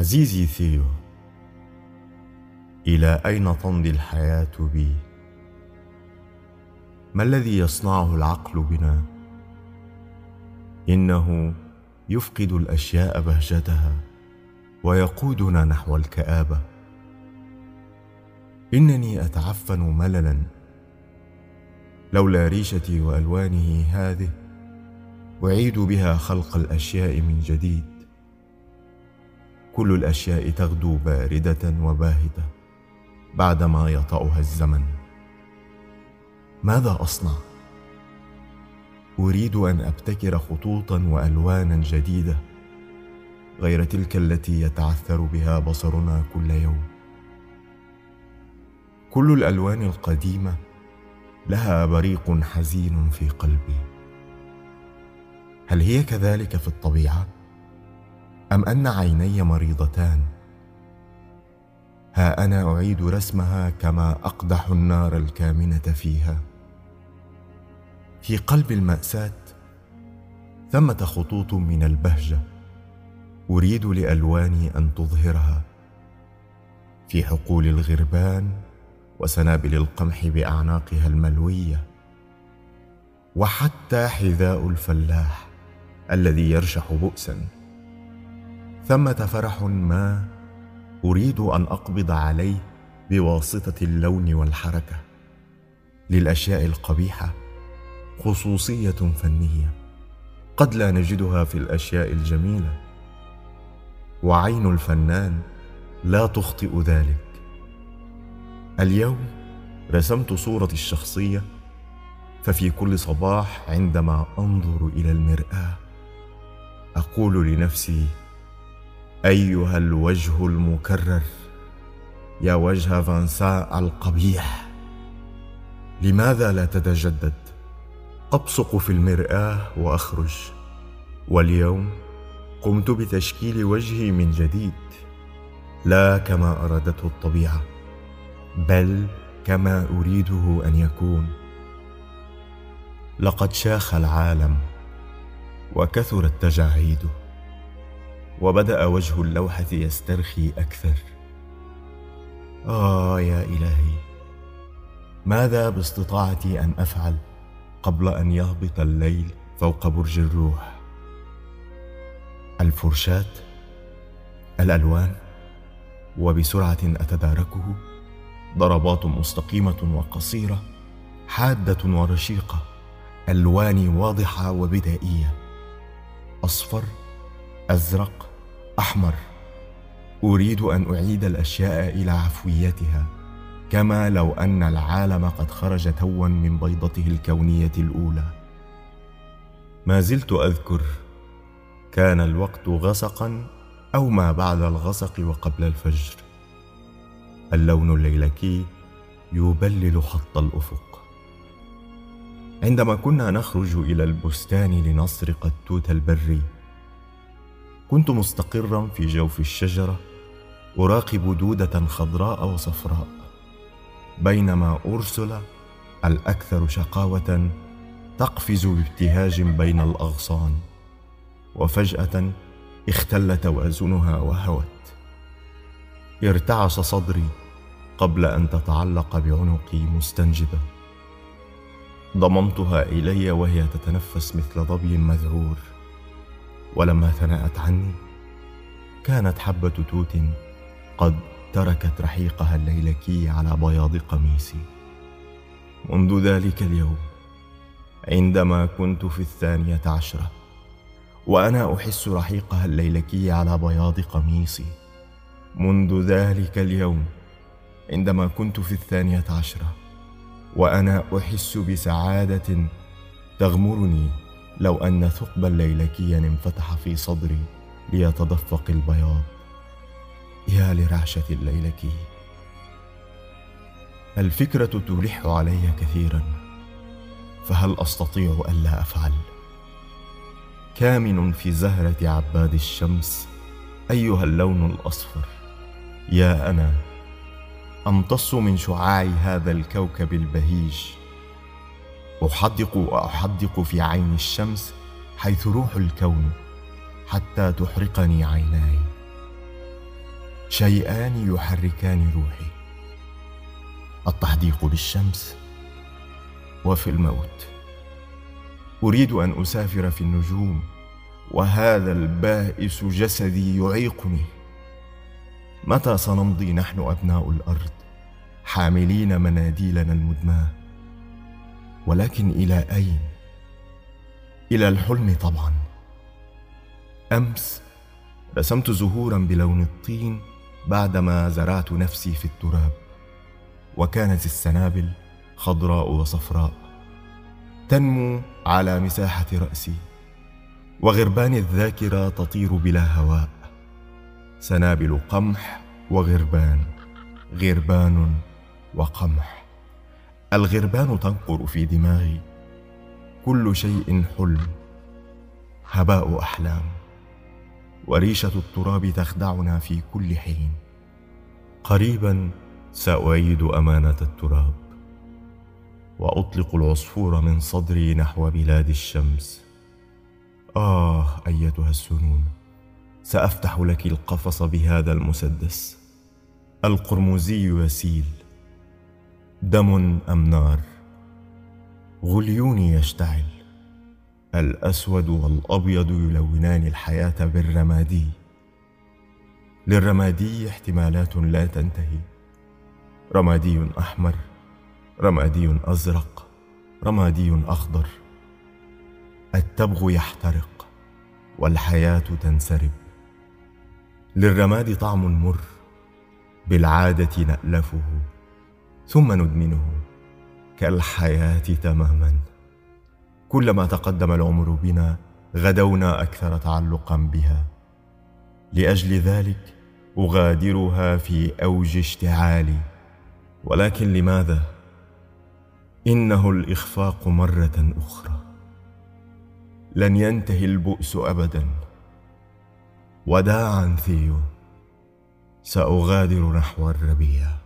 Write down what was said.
عزيزي ثيو إلى أين تمضي الحياة بي؟ ما الذي يصنعه العقل بنا؟ إنه يفقد الأشياء بهجتها ويقودنا نحو الكآبة. إنني أتعفن مللا لولا ريشتي وألوانه هذه أعيد بها خلق الأشياء من جديد. كل الأشياء تغدو باردة وباهتة بعدما يطأها الزمن. ماذا أصنع؟ أريد أن أبتكر خطوطا وألوانا جديدة غير تلك التي يتعثر بها بصرنا كل يوم. كل الألوان القديمة لها بريق حزين في قلبي. هل هي كذلك في الطبيعة؟ أم أن عيني مريضتان؟ ها أنا أعيد رسمها كما أقدح النار الكامنة فيها. في قلب المأساة ثمة خطوط من البهجة أريد لألواني أن تظهرها. في حقول الغربان وسنابل القمح بأعناقها الملوية. وحتى حذاء الفلاح الذي يرشح بؤسا. ثمة فرح ما أريد أن أقبض عليه بواسطة اللون والحركة للأشياء القبيحة خصوصية فنية قد لا نجدها في الأشياء الجميلة. وعين الفنان لا تخطئ ذلك. اليوم رسمت صورتي الشخصية ففي كل صباح عندما أنظر إلى المرآة أقول لنفسي أيها الوجه المكرر يا وجه فانساء القبيح. لماذا لا تتجدد؟ أبصق في المرآة وأخرج. واليوم قمت بتشكيل وجهي من جديد لا كما أرادته الطبيعة بل كما أريده أن يكون. لقد شاخ العالم وكثرت تجاعيده وبدأ وجه اللوحه يسترخي أكثر. آه يا إلهي ماذا باستطاعتي أن أفعل قبل أن يهبط الليل فوق برج الروح؟ الفرشاة الألوان وبسرعة أتداركه ضربات مستقيمة وقصيرة حادة ورشيقة ألوان واضحة وبدائية. أصفر أزرق أحمر. أريد أن أعيد الأشياء إلى عفويتها كما لو أن العالم قد خرج توا من بيضته الكونية الأولى. ما زلت أذكر كان الوقت غسقا أو ما بعد الغسق وقبل الفجر. اللون الليلكي يبلل خط الأفق. عندما كنا نخرج إلى البستان لنسرق التوت البري كنت مستقرا في جوف الشجرة أراقب دودة خضراء وصفراء بينما أرسل الأكثر شقاوة تقفز بابتهاج بين الأغصان وفجأة اختل توازنها وهوت. ارتعش صدري قبل أن تتعلق بعنقي مستنجدة. ضممتها إلي وهي تتنفس مثل ظبي مذعور. ولما ثنأت عني كانت حبة توت قد تركت رحيقها الليلكي على بياض قميصي. منذ ذلك اليوم عندما كنت في الثانية عشرة وأنا أحس رحيقها الليلكي على بياض قميصي. منذ ذلك اليوم عندما كنت في الثانية عشرة وأنا أحس بسعادة تغمرني لو أن ثقبا ليلكيا انفتح في صدري ليتدفق البياض. يا لرعشة الليلكي الفكرة تلح علي كثيرا فهل أستطيع ألا أفعل؟ كامن في زهرة عباد الشمس أيها اللون الأصفر. يا أنا أمتص من شعاع هذا الكوكب البهيج. أحدق واحدق في عين الشمس حيث روح الكون حتى تحرقني عيناي. شيئان يحركان روحي. التحديق بالشمس وفي الموت. أريد أن أسافر في النجوم وهذا البائس جسدي يعيقني. متى سنمضي نحن أبناء الأرض حاملين مناديلنا المدماه ولكن إلى أين؟ إلى الحلم طبعا. أمس رسمت زهورا بلون الطين بعدما زرعت نفسي في التراب وكانت السنابل خضراء وصفراء تنمو على مساحة رأسي وغربان الذاكرة تطير بلا هواء. سنابل قمح وغربان غربان وقمح. الغربان تنقر في دماغي. كل شيء حلم هباء أحلام. وريشة التراب تخدعنا في كل حين. قريبا سأعيد أمانة التراب. وأطلق العصفور من صدري نحو بلاد الشمس. آه أيتها السنون سأفتح لك القفص بهذا المسدس. القرمزي يسيل دم أم نار؟ غليوني يشتعل. الأسود والأبيض يلونان الحياة بالرمادي. للرمادي احتمالات لا تنتهي. رمادي أحمر رمادي أزرق رمادي أخضر. التبغ يحترق والحياة تنسرب. للرماد طعم مر بالعادة نألفه. ثم ندمنه كالحياة تماما. كلما تقدم العمر بنا غدونا أكثر تعلقا بها. لأجل ذلك أغادرها في أوج اشتعالي. ولكن لماذا؟ إنه الإخفاق مرة أخرى. لن ينتهي البؤس ابدا. وداعا ثيو سأغادر نحو الربيع.